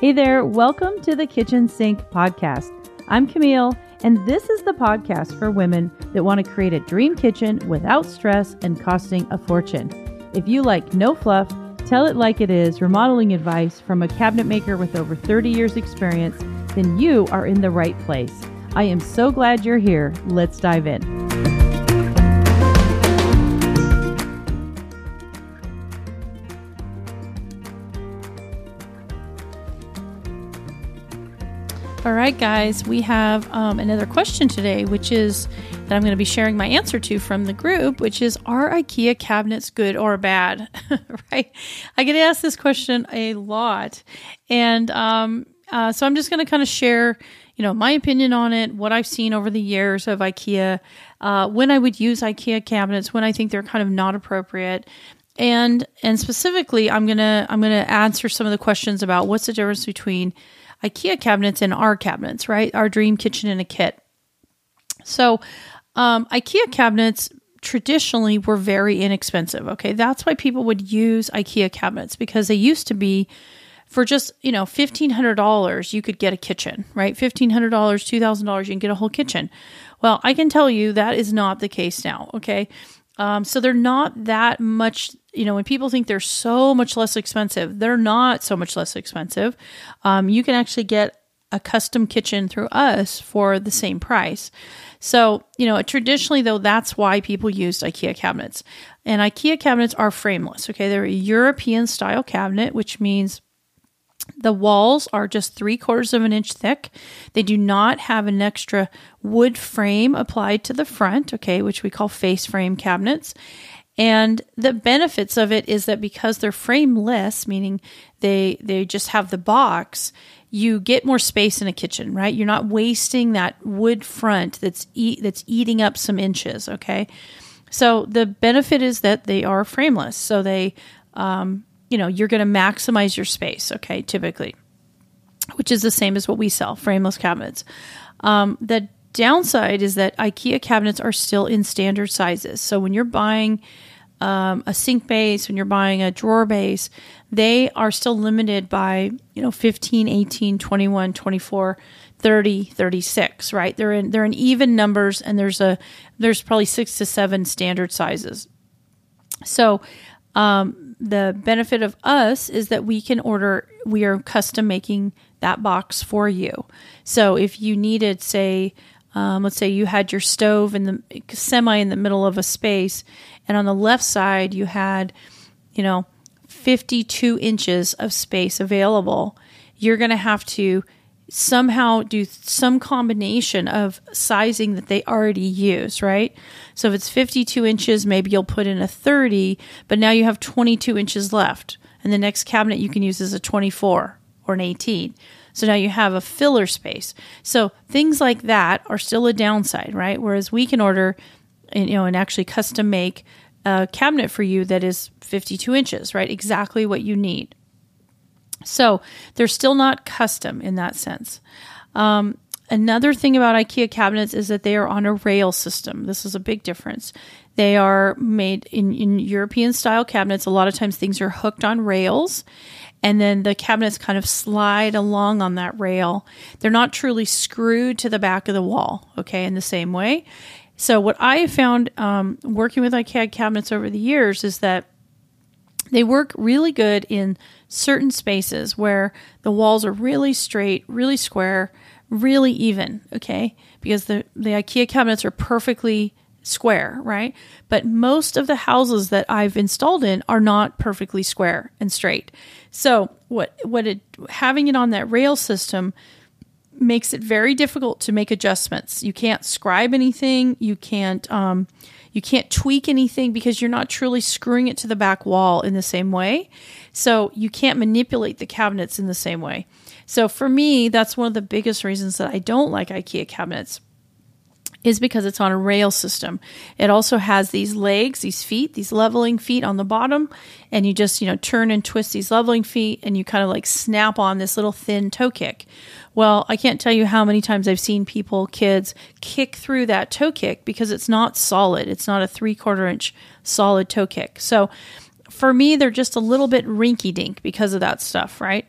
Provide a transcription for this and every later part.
Hey there, welcome to the Kitchen Sink Podcast. I'm Camille, and this is the podcast for women that want to create a dream kitchen without stress and costing a fortune. If you like no fluff, tell it like it is, remodeling advice from a cabinet maker with over 30 years' experience, then you are in the right place. I am so glad you're here. Let's dive in. All right, guys, we have um, another question today, which is that I'm going to be sharing my answer to from the group, which is Are IKEA cabinets good or bad? right? I get asked this question a lot. And um, uh, so I'm just going to kind of share, you know, my opinion on it, what I've seen over the years of IKEA, uh, when I would use IKEA cabinets, when I think they're kind of not appropriate and and specifically i'm gonna i'm gonna answer some of the questions about what's the difference between IKEA cabinets and our cabinets, right? Our dream kitchen in a kit. So, um, IKEA cabinets traditionally were very inexpensive. Okay, that's why people would use IKEA cabinets because they used to be for just you know fifteen hundred dollars you could get a kitchen, right? Fifteen hundred dollars, two thousand dollars, you can get a whole kitchen. Well, I can tell you that is not the case now. Okay, um, so they're not that much, you know, when people think they're so much less expensive, they're not so much less expensive. Um, you can actually get a custom kitchen through us for the same price. So, you know, traditionally though, that's why people used IKEA cabinets. And IKEA cabinets are frameless. Okay. They're a European style cabinet, which means the walls are just three quarters of an inch thick. They do not have an extra wood frame applied to the front, okay, which we call face frame cabinets. And the benefits of it is that because they're frameless, meaning they they just have the box, you get more space in a kitchen, right? You're not wasting that wood front that's that's eating up some inches, okay? So the benefit is that they are frameless, so they um, you know, you're going to maximize your space, okay, typically, which is the same as what we sell frameless cabinets. Um, the downside is that IKEA cabinets are still in standard sizes. So when you're buying um, a sink base, when you're buying a drawer base, they are still limited by, you know, 15, 18, 21, 24, 30, 36, right? They're in they're in even numbers and there's a there's probably 6 to 7 standard sizes. So, um, the benefit of us is that we can order we are custom making that box for you. So if you needed say um, let's say you had your stove in the semi in the middle of a space and on the left side you had you know 52 inches of space available you're going to have to somehow do some combination of sizing that they already use, right? So if it's 52 inches, maybe you'll put in a 30, but now you have 22 inches left. And the next cabinet you can use is a 24 or an 18. So now you have a filler space. So things like that are still a downside, right? Whereas we can order, you know, and actually custom make a cabinet for you that is 52 inches, right? Exactly what you need. So they're still not custom in that sense. Um, another thing about IKEA cabinets is that they are on a rail system. This is a big difference. They are made in, in European style cabinets. A lot of times things are hooked on rails and then the cabinets kind of slide along on that rail. They're not truly screwed to the back of the wall, okay, in the same way. So, what I have found um, working with IKEA cabinets over the years is that they work really good in certain spaces where the walls are really straight, really square, really even, okay? Because the, the IKEA cabinets are perfectly square, right? But most of the houses that I've installed in are not perfectly square and straight. So, what what it having it on that rail system makes it very difficult to make adjustments. You can't scribe anything, you can't um you can't tweak anything because you're not truly screwing it to the back wall in the same way. So you can't manipulate the cabinets in the same way. So for me, that's one of the biggest reasons that I don't like IKEA cabinets is because it's on a rail system. It also has these legs, these feet, these leveling feet on the bottom, and you just, you know, turn and twist these leveling feet and you kind of like snap on this little thin toe kick. Well, I can't tell you how many times I've seen people, kids, kick through that toe kick because it's not solid. It's not a three quarter inch solid toe kick. So for me, they're just a little bit rinky dink because of that stuff, right?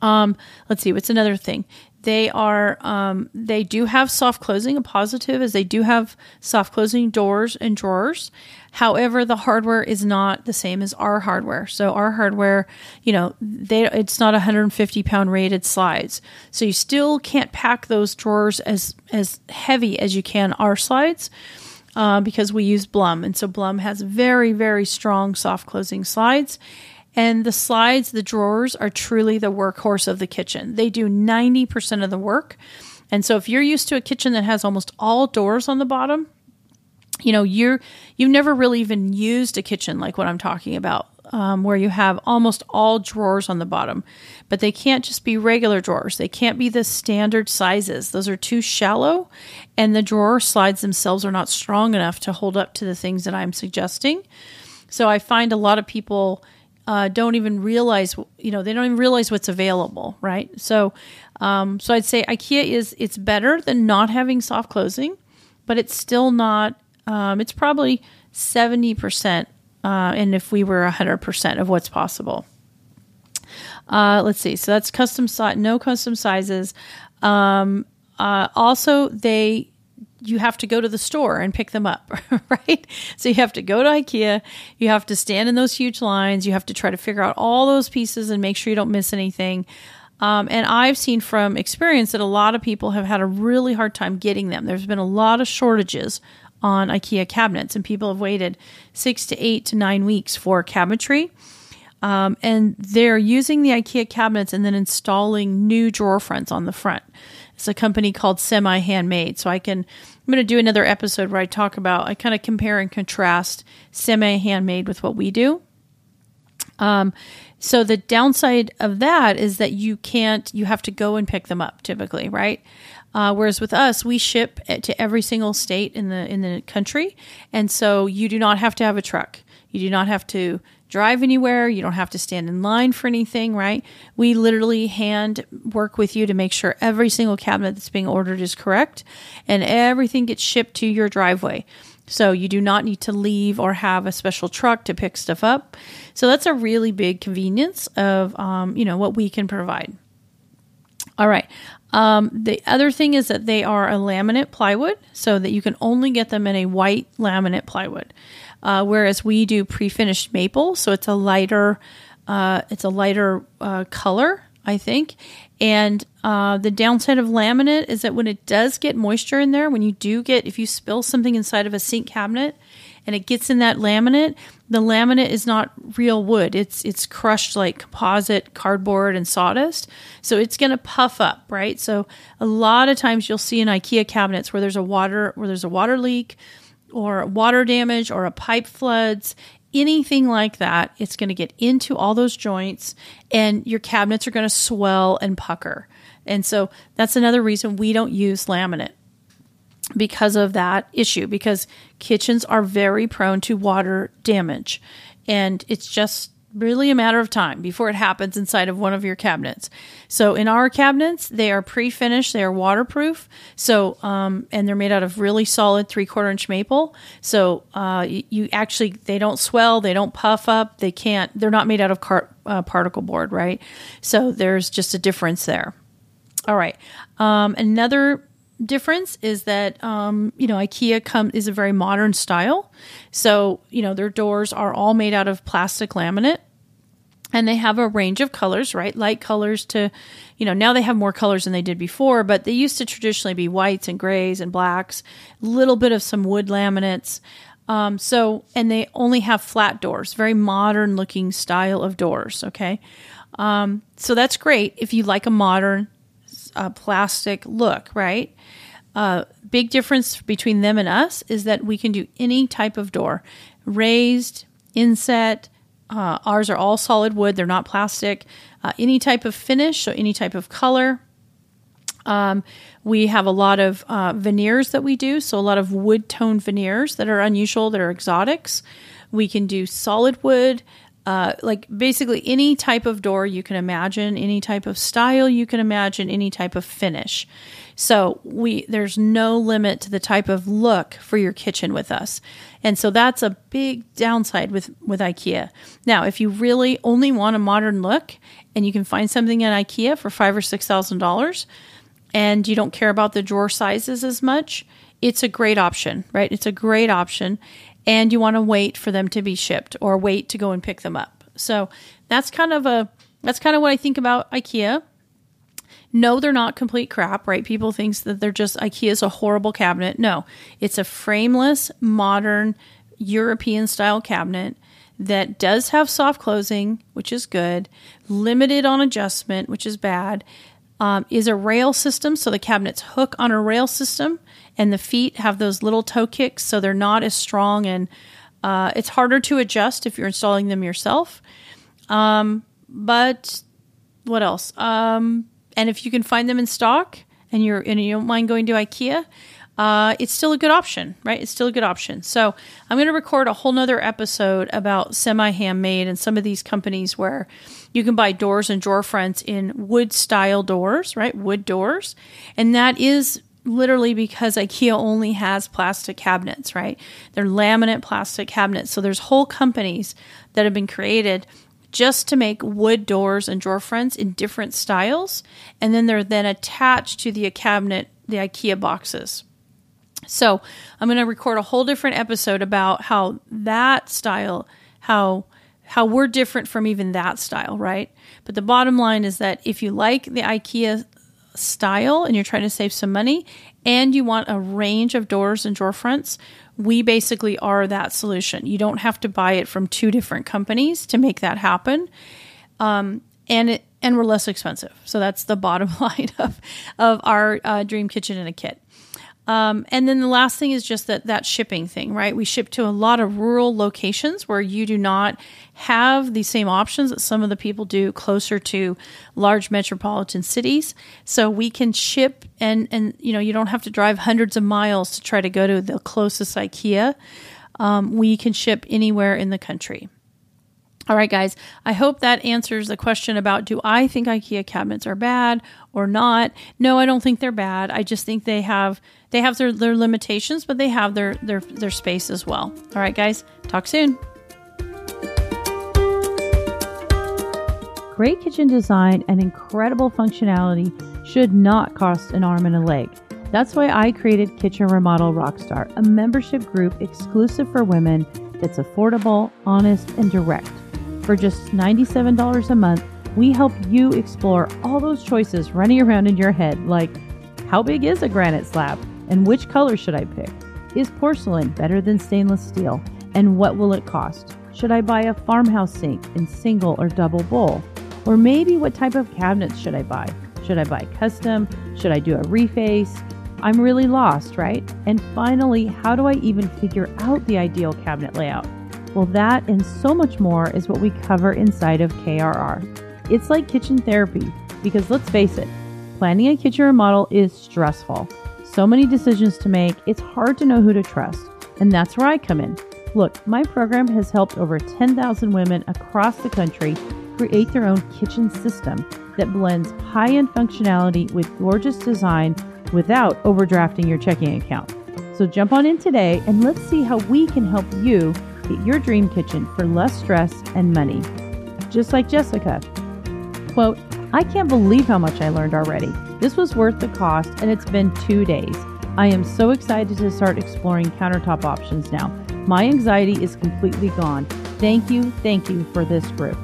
Um, let's see, what's another thing? They are um, they do have soft closing. A positive is they do have soft closing doors and drawers. However, the hardware is not the same as our hardware. So our hardware, you know, they it's not 150 pound rated slides. So you still can't pack those drawers as as heavy as you can our slides. Uh, because we use Blum. And so Blum has very, very strong soft closing slides. And the slides, the drawers are truly the workhorse of the kitchen. They do 90% of the work. And so if you're used to a kitchen that has almost all doors on the bottom, you know, you're you've never really even used a kitchen like what I'm talking about, um, where you have almost all drawers on the bottom. But they can't just be regular drawers. They can't be the standard sizes. Those are too shallow, and the drawer slides themselves are not strong enough to hold up to the things that I'm suggesting. So I find a lot of people uh, don't even realize, you know, they don't even realize what's available, right? So, um, so I'd say IKEA is it's better than not having soft closing, but it's still not. Um, it's probably seventy percent, uh, and if we were hundred percent of what's possible. Uh, let's see. So that's custom size, no custom sizes. Um, uh, also, they you have to go to the store and pick them up, right? So you have to go to IKEA, you have to stand in those huge lines, you have to try to figure out all those pieces and make sure you don't miss anything. Um, and I've seen from experience that a lot of people have had a really hard time getting them. There's been a lot of shortages on IKEA cabinets, and people have waited six to eight to nine weeks for cabinetry. Um, and they're using the IKEA cabinets and then installing new drawer fronts on the front. It's a company called Semi Handmade. So I can, I'm going to do another episode where I talk about, I kind of compare and contrast semi handmade with what we do. Um, so the downside of that is that you can't, you have to go and pick them up typically, right? Uh, whereas with us, we ship to every single state in the in the country, and so you do not have to have a truck. You do not have to drive anywhere. You don't have to stand in line for anything, right? We literally hand work with you to make sure every single cabinet that's being ordered is correct and everything gets shipped to your driveway. So you do not need to leave or have a special truck to pick stuff up. So that's a really big convenience of um, you know what we can provide. All right. Um, the other thing is that they are a laminate plywood, so that you can only get them in a white laminate plywood uh, whereas we do pre-finished maple, so it's a lighter, uh, it's a lighter uh, color, I think. And uh, the downside of laminate is that when it does get moisture in there, when you do get, if you spill something inside of a sink cabinet and it gets in that laminate, the laminate is not real wood. It's it's crushed like composite cardboard and sawdust. So it's going to puff up, right? So a lot of times you'll see in IKEA cabinets where there's a water where there's a water leak or water damage or a pipe floods, anything like that, it's going to get into all those joints and your cabinets are going to swell and pucker. And so that's another reason we don't use laminate because of that issue because kitchens are very prone to water damage and it's just really a matter of time before it happens inside of one of your cabinets. So in our cabinets, they are pre-finished, they are waterproof. So um, and they're made out of really solid three-quarter inch maple. So uh, you, you, actually they don't swell, they don't puff up, they can't. They're not made out of car, uh, particle board, right? So there's just a difference there. All right, um, another difference is that um, you know IKEA come is a very modern style. So you know their doors are all made out of plastic laminate, and they have a range of colors, right? Light colors to, you know, now they have more colors than they did before, but they used to traditionally be whites and grays and blacks, a little bit of some wood laminates. Um, so, and they only have flat doors, very modern looking style of doors. Okay. Um, so that's great if you like a modern uh, plastic look, right? Uh, big difference between them and us is that we can do any type of door, raised, inset. Uh, ours are all solid wood; they're not plastic. Uh, any type of finish, so any type of color. Um, we have a lot of uh, veneers that we do, so a lot of wood tone veneers that are unusual, that are exotics. We can do solid wood. Uh, like basically any type of door you can imagine, any type of style you can imagine, any type of finish. So we there's no limit to the type of look for your kitchen with us. And so that's a big downside with with IKEA. Now, if you really only want a modern look and you can find something at IKEA for 5 or 6,000 dollars and you don't care about the drawer sizes as much, it's a great option, right? It's a great option and you want to wait for them to be shipped or wait to go and pick them up. So that's kind of a that's kind of what I think about IKEA. No, they're not complete crap, right? People think that they're just IKEA's a horrible cabinet. No, it's a frameless, modern, European style cabinet that does have soft closing, which is good, limited on adjustment, which is bad, um, is a rail system, so the cabinets hook on a rail system, and the feet have those little toe kicks, so they're not as strong, and uh, it's harder to adjust if you're installing them yourself. Um, but what else? Um, and if you can find them in stock and you're and you don't mind going to IKEA, uh, it's still a good option, right? It's still a good option. So I'm going to record a whole nother episode about semi handmade and some of these companies where you can buy doors and drawer fronts in wood style doors, right? Wood doors. And that is literally because IKEA only has plastic cabinets, right? They're laminate plastic cabinets. So there's whole companies that have been created just to make wood doors and drawer fronts in different styles, and then they're then attached to the cabinet, the IKEA boxes. So I'm going to record a whole different episode about how that style, how how we're different from even that style, right? But the bottom line is that if you like the IKEA style and you're trying to save some money and you want a range of doors and drawer fronts, we basically are that solution. You don't have to buy it from two different companies to make that happen. Um, and it and we're less expensive. So that's the bottom line of of our uh, dream kitchen in a kit. Um, and then the last thing is just that that shipping thing, right? We ship to a lot of rural locations where you do not have the same options that some of the people do closer to large metropolitan cities. So we can ship and and you know you don't have to drive hundreds of miles to try to go to the closest IKEA. Um, we can ship anywhere in the country. All right, guys, I hope that answers the question about do I think IKEA cabinets are bad or not? No, I don't think they're bad. I just think they have they have their, their limitations, but they have their, their their space as well. All right, guys, talk soon. Great kitchen design and incredible functionality should not cost an arm and a leg. That's why I created Kitchen Remodel Rockstar, a membership group exclusive for women that's affordable, honest, and direct. For just $97 a month, we help you explore all those choices running around in your head, like how big is a granite slab and which color should I pick? Is porcelain better than stainless steel? And what will it cost? Should I buy a farmhouse sink in single or double bowl? Or maybe what type of cabinets should I buy? Should I buy custom? Should I do a reface? I'm really lost, right? And finally, how do I even figure out the ideal cabinet layout? Well, that and so much more is what we cover inside of KRR. It's like kitchen therapy because let's face it, planning a kitchen remodel is stressful. So many decisions to make, it's hard to know who to trust. And that's where I come in. Look, my program has helped over 10,000 women across the country create their own kitchen system that blends high end functionality with gorgeous design without overdrafting your checking account. So jump on in today and let's see how we can help you get your dream kitchen for less stress and money. Just like Jessica. Quote, I can't believe how much I learned already. This was worth the cost, and it's been two days. I am so excited to start exploring countertop options now. My anxiety is completely gone. Thank you, thank you for this group.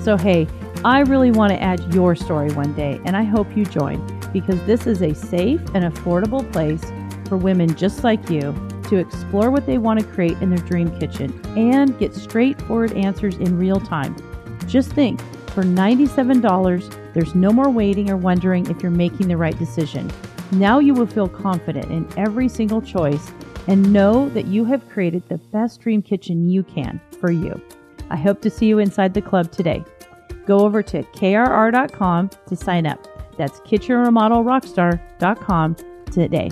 So, hey, I really want to add your story one day, and I hope you join because this is a safe and affordable place for women just like you to explore what they want to create in their dream kitchen and get straightforward answers in real time. Just think for $97, there's no more waiting or wondering if you're making the right decision. Now you will feel confident in every single choice and know that you have created the best dream kitchen you can for you. I hope to see you inside the club today. Go over to krr.com to sign up. That's kitchenremodelrockstar.com today.